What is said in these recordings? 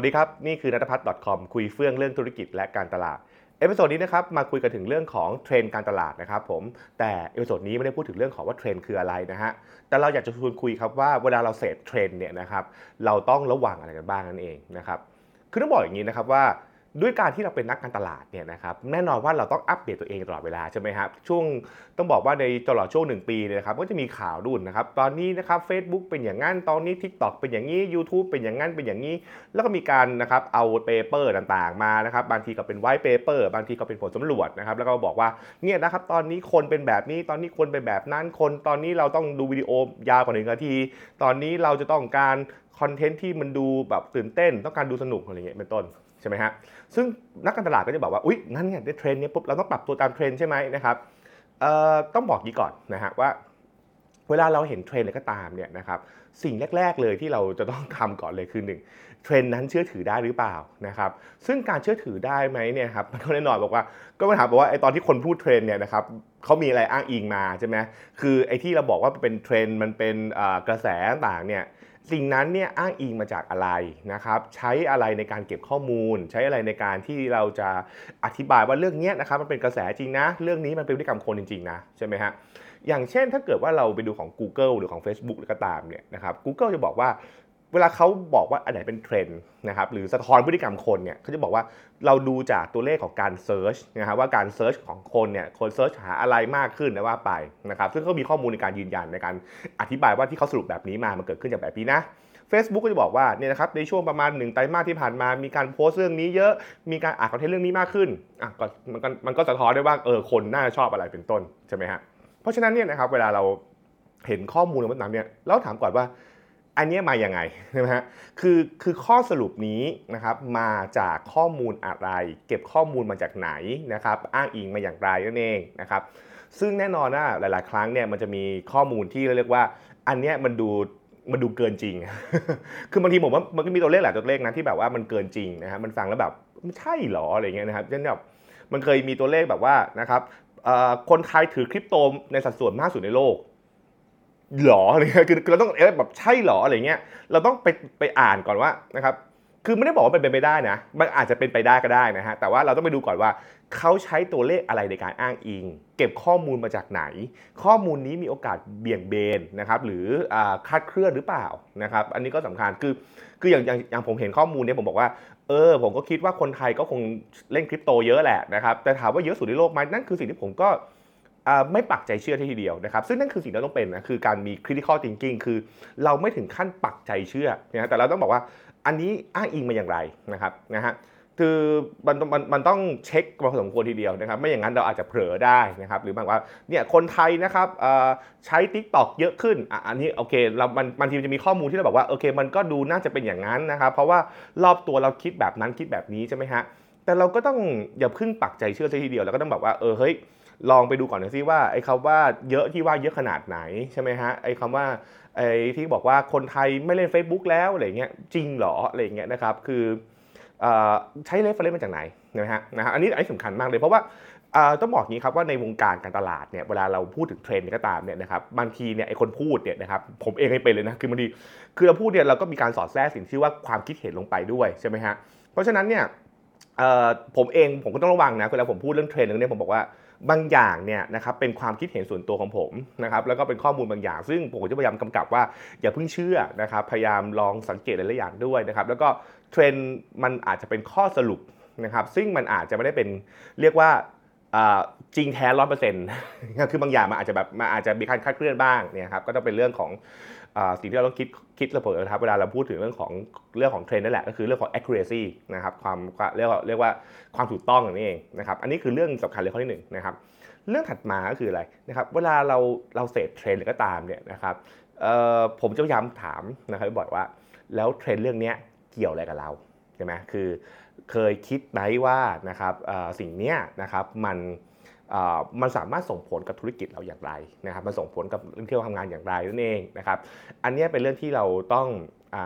วัสดีครับ นี่คือนัทพัฒน์ .com คุยเฟื่องเรื่องธุรกิจและการตลาด episode นี้นะครับมาคุยกันถึงเรื่องของเทรนด์การตลาดนะครับผมแต่ episode นี้ไม่ได้พูดถึงเรื่องของว่าเทรนด์คืออะไรนะฮะแต่เราอยากจะชวนคุยครับว่าเวลาเราเสพเทรนด์เนี่ยนะครับเราต้องระวังอะไรกันบ้างนั่นเองนะครับคือต้องบอกอย่างนี้นะครับว่า ด้วยการที่เราเป็นนักการตลาดเนี่ยนะครับแน่นอนว่าเราต้องอัปเดตตัวเองตลอดเวลาใช่ไหมครับช่วงต้องบอกว่าในตลอดช่วงหนึ่งปีเนี่ยนะครับก็จะมีข่าวดุนนะครับตอนนี้นะครับ Facebook เป็นอย่างนั้นตอนนี้ TikTok เป็นอย่างนี้ YouTube เป็นอย่างนั้นเป็นอย่างนี้ แล้วก็มีการนะครับเอา paper ต่างๆมานะครับบางทีก็เป็น white paper บางทีก็เป็นผลสำรวจนะครับแล้วก็บอกว่าเนี่ยนะครับตอนนี้คนเป็นแบบนี้ตอนนี้คนเป็นแบบนั้นคน ตอนนี้เราต้องดูวิดีโอยาวกว่าหนึ่งนาที ตอนนี้เราจะต้องการคอนเทนต์ที่มันดูแบบตื่นเต้น ต้องการดูสนุกอะไรเงี้ยเป็นต้นใช่ไหมฮะซึ่งนักการตลาดก็จะบอกว่าอุ๊ยงั้นเนี่ยได้เทรนด์นี้ปุ๊บเราต้องปรับตัวตามเทรนด์ใช่ไหมนะครับเอ่อต้องบอกงี้ก่อนนะฮะว่าเวลาเราเห็นเทรนด์อะไรก็ตามเนี่ยนะครับสิ่งแรก ๆ เลยที่เราจะต้องทำก่อนเลยคือหนึ่งเทรนด์นั้นเชื่อถือได้หรือเปล่านะครับซึ่งการเชื่อถือได้ไหมเนี่ยครับมันก็แน่นอนบอกว่าก็มาถามบอกว่าไอตอนที่คนพูดเทรนด์เนี่ยนะครับเขามีอะไรอ้างอิงมาใช่ไหมคือไอที่เราบอกว่าเป็นเทรนด์มันเป็นกระแสต่างๆเนี่ย สิ่งนั้นเนี่ยอ้างอิงมาจากอะไรนะครับใช้อะไรในการเก็บข้อมูล ใช้อะไรในการที่เราจะอธิบายว่าเรื่องนี้นะครับมันเป็นกระแสจริงนะ เรื่องนี้มันเป็นพฤติกรรมคนจริงๆนะใช่ไหมฮะอย่างเช่นถ้าเกิดว่าเราไปดูของ Google หรือของ Facebook หรือก็ตามเนี่ยนะครับ Google จะบอกว่า เวลาเขาบอกว่าอันไหนเป็นเทรนด์นะครับหรือสะท้อนพฤติกรรมคนเนี่ยเขาจะบอกว่าเราดูจากตัวเลขของการ search นะครับว่าการ search ของคนเนี่ยคน search หาอะไรมากขึ้นนะว่าไปนะครับซึ่งเขามีข้อมูลในการยืนยันในการอธิบายว่าที่เขาสรุปแบบนี้มามันเกิดขึ้นจากแบบนี้นะ Facebook ก็จะบอกว่าเนี่ยนะครับในช่วงประมาณ1ไตรมาสที่ผ่านมา มีการโพสต์เรื่องนี้เยอะมีการอ่านคอนเทนต์เรื่องนี้มากขึ้นอะก็มันก็มันก็สะท้อนได้ว่าเออคนน่าจะชอบอะไรเป็นต้นใช่ไหมฮะเพราะฉะนั้นเนี่ยนะครับเวลาเราเห็นข้อมูลต่างๆเนี่ยเราถามก่อนว่า อันนี้มาอย่างไงใช่ไหมฮะคือคือข้อสรุปนี้นะครับมาจากข้อมูลอะไร เก็บข้อมูลมาจากไหนนะครับอ้างอิงมาอย่างไรนั่นเองนะครับซึ่งแน่นอนว่าหลาย ๆ ครั้งเนี่ยมันจะมีข้อมูลที่เรียกว่า อันเนี้ยมันดูมันดูเกินจริง คือบางทีผมว่ามันก็มีตัวเลขหลายตัวเลขนะที่แบบว่ามันเกินจริงนะฮะมันฟังแล้วแบบมันใช่หรออะไรเงี้ยนะครับเช่นแบบมันเคยมีตัวเลขแบบว่านะครับคนไทยถือคริปโตในสัดส่วนมากสุดในโลก หรออะไรเงี้ยคือเราต้องเอ๊ะแบบใช่หรออะไรเงี้ยเราต้องไปไปอ่านก่อนว่านะครับคือไม่ได้บอกว่าเป็นไปไม่ได้นะ มันอาจจะเป็นไปได้ก็ได้นะฮะ แต่ว่าเราต้องไปดูก่อนว่าเขาใช้ตัวเลขอะไรในการอ้างอิง เก็บข้อมูลมาจากไหน ข้อมูลนี้มีโอกาสเบี่ยงเบนนะครับ หรือคาดเคลื่อนหรือเปล่านะครับ อันนี้ก็สำคัญ คือ คืออย่างอย่างอย่างผมเห็นข้อมูลเนี้ยผมบอกว่า เออ ผมก็คิดว่าคนไทยก็คงเล่นคริปโตเยอะแหละนะครับ แต่ถามว่าเยอะสุดในโลกไหมนั่นคือสิ่งที่ผมก็ ไม่ปักใจเชื่อทีเดียวนะครับ ซึ่งนั่นคือสิ่งที่เราต้องเป็นนะคือการมี critical thinking คือเราไม่ถึงขั้นปักใจเชื่อนะฮะแต่เราต้องบอกว่าอันนี้อ้างอิงมาอย่างไรนะครับนะฮะคือมันมันมันต้องเช็คมาพอสมควรทีเดียวนะครับ ไม่อย่างนั้นเราอาจจะเผลอได้นะครับหรือบางว่าเนี่ยคนไทยนะครับใช้ TikTok เยอะขึ้นอะอันนี้โอเคเรามันบางทีมันจะมีข้อมูลที่เราบอกว่าโอเค มันก็ดูน่าจะเป็นอย่างนั้นนะครับเพราะว่ารอบตัวเราคิดแบบนั้นคิดแบบนี้ใช่ไหมฮะแต่เราก็ต้องอย่าเพึ่งปักใจเชื่อซะทีเดียวเราก็ต้องแบบว่าเออเฮ้ย ลองไปดูก่อนหน่อยสิว่าไอ้คำว่าเยอะที่ว่าเยอะขนาดไหนใช่ไหมฮะไอ้คำว่าไอ้ที่บอกว่าคนไทยไม่เล่น Facebook แล้วอะไรเงี้ยจริงเหรออะไรเงี้ยนะครับคือใช้ reference มาจากไหนนะฮะนะฮะอันนี้อันนี้สำคัญมากเลยเพราะว่าต้องบอกงี้ครับว่าในวงการการตลาดเนี่ยเวลาเราพูดถึงเทรนด์ก็ตามเนี่ยนะครับบางทีเนี่ยไอ้คนพูดเนี่ยนะครับผมเองให้เป็นเลยนะคือบางทีคือเราพูดเนี่ยเราก็มีการสอดแทรกสิ่งที่ว่าความคิดเห็นลงไปด้วยใช่ไหมฮะเพราะฉะนั้นเนี่ยผมเองผมก็ต้องระวังนะเวลาผมพูดเรื่องเทรนด์เรื่องนี้ผมบอกว่า บางอย่างเนี่ยนะครับเป็นความคิดเห็นส่วนตัวของผมนะครับแล้วก็เป็นข้อมูลบางอย่าง ซึ่งผมจะพยายามกำกับว่าอย่าเพิ่งเชื่อนะครับพยายามลองสังเกตหลายๆอย่างด้วยนะครับแล้วก็เทรนด์มันอาจจะเป็นข้อสรุปนะครับซึ่งมันอาจจะไม่ได้เป็นเรียกว่า จริงแท้ร้อยเปอร์เซ็นต์คือบางอย่างมันอาจจะแบบมันอาจจะมีการคาดเคลื่อนบ้างเนี่ยครับก็ต้องเป็นเรื่องของอสิ่งที่เราต้องคิดคิดเสมอนะครับเวลาเราพูดถึงเรื่องของเรื่องของเทรนด์นั่นแหละก็คือเรื่องของ accuracy นะครับความเรียกว่าเรียกว่าความถูกต้องอย่างนี้เองนะครับอันนี้คือเรื่องสำคัญเลยข้อที่หนึ่งนะครับเรื่องถัดมาก็คืออะไรนะครับเวลาเราเราเสพเทรนด์หรือก็ตามเนี่ยนะครับผมจะพยายามถามนะครับบ่อยว่า แล้วเทรนด์เรื่องนี้เกี่ยวอะไรกับเราใช่ไหมคือ เคยคิดไหมว่านะครับสิ่งนี้นะครับมันมันสามารถส่งผลกับธุรกิจเราอย่างไรนะครับ มันส่งผลกับเรื่องที่เราทำงานอย่างไรนั่นเองนะครับ อันนี้เป็นเรื่องที่เราต้องอ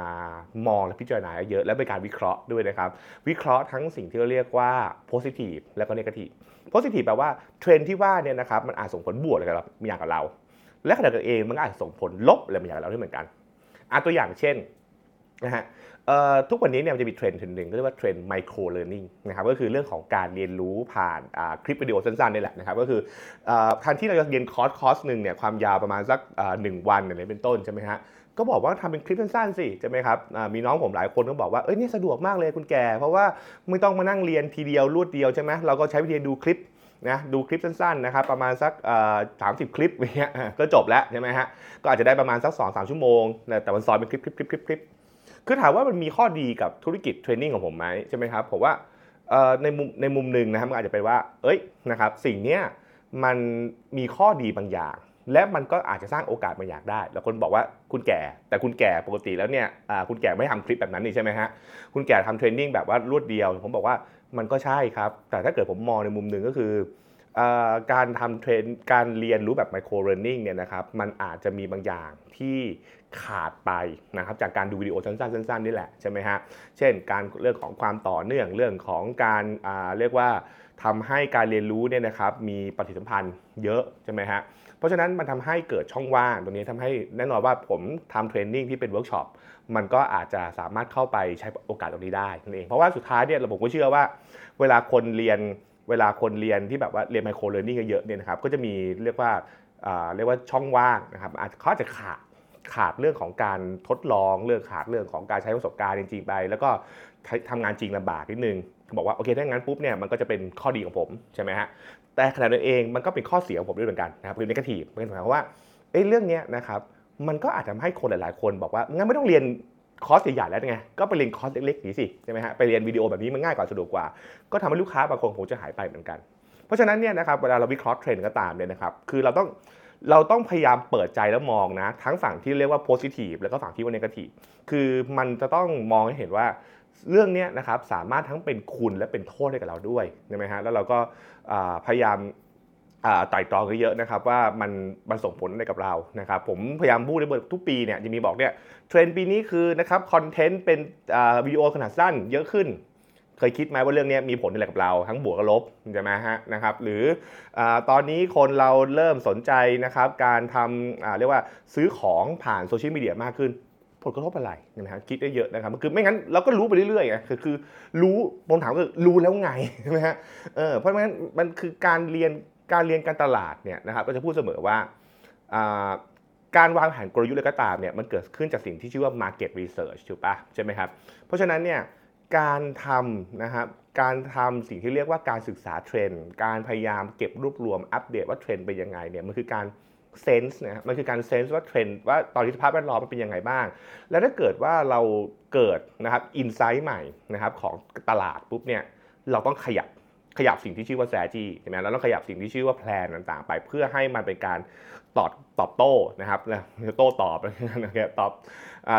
มองและพิจารณาเยอะและเป็นการวิเคราะห์ด้วยนะครับ วิเคราะห์ทั้งสิ่งที่เราเรียกว่า positive และก็ negative positive แปลว่าเทรนที่ว่าเนี่ยนะครับมันอาจส่งผลบวกอะไรกับเราอย่างกับเรา และขณะเดียวกันเองมันก็อาจส่งผลลบอะไรบางอย่างกับเราด้วยเหมือนกันอะตัวอย่างเช่น นะฮะทุกวันนี้เนี่ยมันจะมีเทรนด์เทรนด์หนึ่งก็เรียกว่าเทรนด์ micro learning นะครับก็คือเรื่องของการเรียนรู้ผ่านคลิปวิดีโอสั้นๆนี่แหละนะครับก็คืออ่าแทนที่เราจะเรียนคอร์สคอร์สหนึ่งเนี่ยความยาวประมาณสักหนึ่งวันอย่างนี้เป็นต้นใช่ไหมฮะก็บอกว่าทำเป็นคลิปสั้นๆสิใช่ไหมครับมีน้องผมหลายคนก็บอกว่าเอ้ยนี่สะดวกมากเลยคุณแก เพราะว่าไม่ต้องมานั่งเรียนทีเดียวรวดเดียวใช่ไหมเราก็ใช้วิธีดูคลิปนะดูคลิปสั้นๆนะครับประมาณสักสามสิบคลิปอย่างเงี้ยก็จบแล้วใช่ไหมฮะก็อาจจะได้ประมาณสัก2อสชั่วโมง แต่มันซอยเป็นคลิปคลิปคลิปคลิป คือถามว่ามันมีข้อดีกับธุรกิจเทรนนิ่งของผมไหมใช่ไหมครับผมว่าในมุมในมุมหนึ่งนะครับมันอาจจะเป็นว่า เอ้ยนะครับสิ่งเนี้ยมันมีข้อดีบางอย่าง และมันก็อาจจะสร้างโอกาสบางอย่างได้ แล้วคนบอกว่าคุณแก่แต่คุณแก่ปกติแล้วเนี่ยคุณแก่ไม่ทำคลิปแบบนั้นนี่ใช่ไหมฮะคุณแก่ทำเทรนนิ่งแบบว่ารวดเดียว ผมบอกว่ามันก็ใช่ครับ แต่ถ้าเกิดผมมองในมุมหนึ่งก็คือ การทำเทรนด์การเรียนรู้แบบ micro learning เนี่ยนะครับมันอาจจะมีบางอย่างที่ขาดไปนะครับจากการดูวิดีโอสั้นๆสั้นๆนี่แหละใช่ไหมฮะเช่น การเรื่องของความต่อเนื่องเรื่องของการอ่าเรียกว่าทำให้การเรียนรู้เนี่ยนะครับมีปฏิสัมพันธ์เยอะใช่ไหมฮะเพราะฉะนั้นมันทำให้เกิดช่องว่างตรงนี้ทำให้แน่นอนว่าผมทำ training ที่เป็นเวิร์กช็อปมันก็อาจจะสามารถเข้าไปใช้โอกาสตรงนี้ได้นั่นเองเพราะว่าสุดท้ายเนี่ยผมก็เชื่อว่า เวลาคนเรียน เวลาคนเรียนที่แบบว่าเรียนไมโครเลอร์นิ่เยอะๆเนี่ยนะครับก็จะมีเรียกว่าเรียกว่าช่องว่างนะครับอาจเขาอาจจะขาดขาดเรื่องของการทดลองเรื่องขาดเรื่องของการใช้ประสบการณ์จริงๆไป แล้วก็ทำงานจริงลำบากนิดนึงเขาบอกว่าโอเคถ้างั้นปุ๊บเนี่ยมันก็จะเป็นข้อดีของผมใช่ไหมฮะแต่ขณะเดียวกันเองมันก็เป็นข้อเสียของผมด้วยเหมือนกันนะครับคือในกาทีฟเป็นหมายความว่าเอ้เรื่องเนี้ยนะครับมันก็อาจจะทำให้คนหลาย ๆ คนบอกว่างั้นไม่ต้องเรียน คอร์สใหญ่ๆแล้วไง ก็ไปเรียนคอร์สเล็กๆนี้สิใช่ไหมฮะ ไปเรียนวิดีโอแบบนี้มันง่ายกว่าสะดวกกว่า ก็ทำให้ลูกค้าบางคนคงจะหายไปเหมือนกัน เพราะฉะนั้นเนี่ยนะครับ เวลาเราวิเคราะห์เทรนด์ก็ตามเนี่ยนะครับ คือเราต้องเราต้องพยายามเปิดใจแล้วมองนะ ทั้งฝั่งที่เรียกว่า positive แล้วก็ฝั่งที่ว่า negative คือมันจะต้องมองให้เห็นว่าเรื่องนี้นะครับสามารถทั้งเป็นคุณและเป็นโทษให้กับเราด้วยใช่ไหมฮะแล้วเราก็พยายาม ไต่ตรองเยอะๆนะครับว่ามันมันส่งผลอะไรกับเรานะครับผมพยายามพูดในบอร์ทุกปีเนี่ยจะมีบอกเนี่ยเทรนด์ปีนี้คือนะครับคอนเทนต์เป็นอ่าวิดีโอขนาดสั้นเยอะขึ้น เคยคิดไหมว่าเรื่องนี้มีผลอะไรกับเรา ทั้งบวกกับลบใช่ไหมฮะนะครับหรืออาตอนนี้คนเราเริ่มสนใจนะครับการทำอ่าเรียกว่าซื้อของผ่านโซเชียลมีเดียมากขึ้นผลกระทบอะไรนะฮะคิดได้เยอะนะครับคือไม่งั้นเราก็รู้ไปเรื่อยๆไงคือคือรู้ผมถามคือรู้แล้วไงใช่ไหมฮะเออเพราะงั้นมันคือการเรียน การเรียนการตลาดเนี่ยนะครับก็จะพูดเสมอว่าการวางแผนกลยุทธ์อะไรก็ตามเนี่ยมันเกิดขึ้นจากสิ่งที่ชื่อว่า market research ถูกปะใช่ไหมครับ เพราะฉะนั้นเนี่ยการทำนะครับการทำสิ่งที่เรียกว่าการศึกษาเทรนด์ การพยายามเก็บรวบรวมอัปเดตว่าเทรนด์เป็นยังไงเนี่ยมันคือการ sense นะครับมันคือการ sense ว่าเทรนด์ว่าตอนนี้สภาพแวดล้อมมันเป็นยังไงบ้าง แล้วถ้าเกิดว่าเราเกิดนะครับอินไซต์ใหม่นะครับของตลาดปุ๊บเนี่ยเราต้องขยับ ขยับสิ่งที่ชื่อว่า strategy ใช่ไหมเราต้องขยับสิ่งที่ชื่อว่าแพลนต่างๆ ไป เพื่อให้มันเป็นการตอบตอบโต้นะครับโต้ตอบนะครับตอบ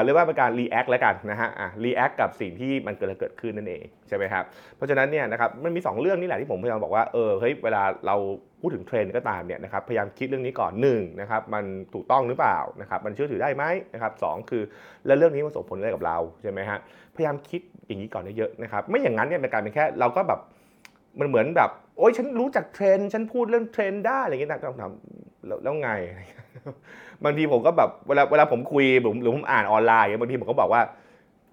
เรียกว่าเป็นการ react แล้วกันนะฮะอะ react กับสิ่งที่มันเกิดเกิดขึ้นนั่นเองใช่ไหมครับเพราะฉะนั้นเนี่ยนะครับมันมี 2 เรื่องนี่แหละที่ผมพยายามบอกว่าเออเฮ้ยเวลาเราพูดถึงเทรนด์ก็ตามเนี่ยนะครับพยายามคิดเรื่องนี้ก่อนหนึ่งนะครับมันถูกต้องหรือเปล่านะครับมันเชื่อถือได้ไหมนะครับสองคือแล้วเรื่องนี้มันส่งผลอะไรกับเราใช่ไหมฮะพยายามคิดอย่างนี้ก่อนเยอะๆนะครับไม่อย่างนั้นเนี่ยเป็นการเป็นแค่เราก็แบบ มันเหมือนแบบ โอ๊ยฉันรู้จักเทรนด์ฉันพูดเรื่องเทรนด์ได้อะไรอย่างเงี้ยนะต้องทำแล้วแล้วไงบางทีผมก็แบบเวลาเวลาผมคุยผมหรือผมอ่านออนไลน์บางทีผมก็บอกว่า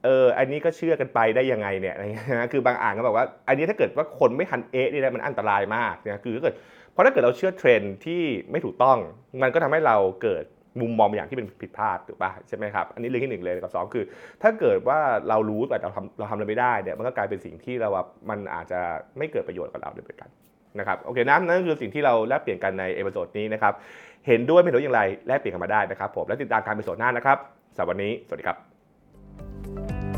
เอออันนี้ก็เชื่อกันไปได้ยังไงเนี่ยอะไรเงี้ยนะคือบางอ่านก็บอกว่า อันนี้ถ้าเกิดว่าคนไม่ทันเอ๊ะนี่นะมันอันตรายมากนะคือถ้าเกิดเพราะถ้าเกิดเราเชื่อเทรนด์ที่ไม่ถูกต้อง มันก็ทำให้เราเกิด มุมมองอย่างที่เป็นผิดพลาดถูกป่ะใช่ไหมครับอันนี้เรื่องที่หนึ่งเลยกับสองคือ ถ้าเกิดว่าเรารู้แต่เราทำเราทำอะไรไม่ได้เนี่ยมันก็กลายเป็นสิ่งที่เราแบบมันอาจจะไม่เกิดประโยชน์กับเราด้วยเหมือนกันนะครับโอเคนะนั่นคือสิ่งที่เราแลกเปลี่ยนกันใน episode นี้นะครับเห็นด้วยไม่เห็นด้วยอย่างไรแลกเปลี่ยนกันมาได้นะครับผมและติดตามกัน episode หน้านะครับสำหรับวันนี้สวัสดีครับ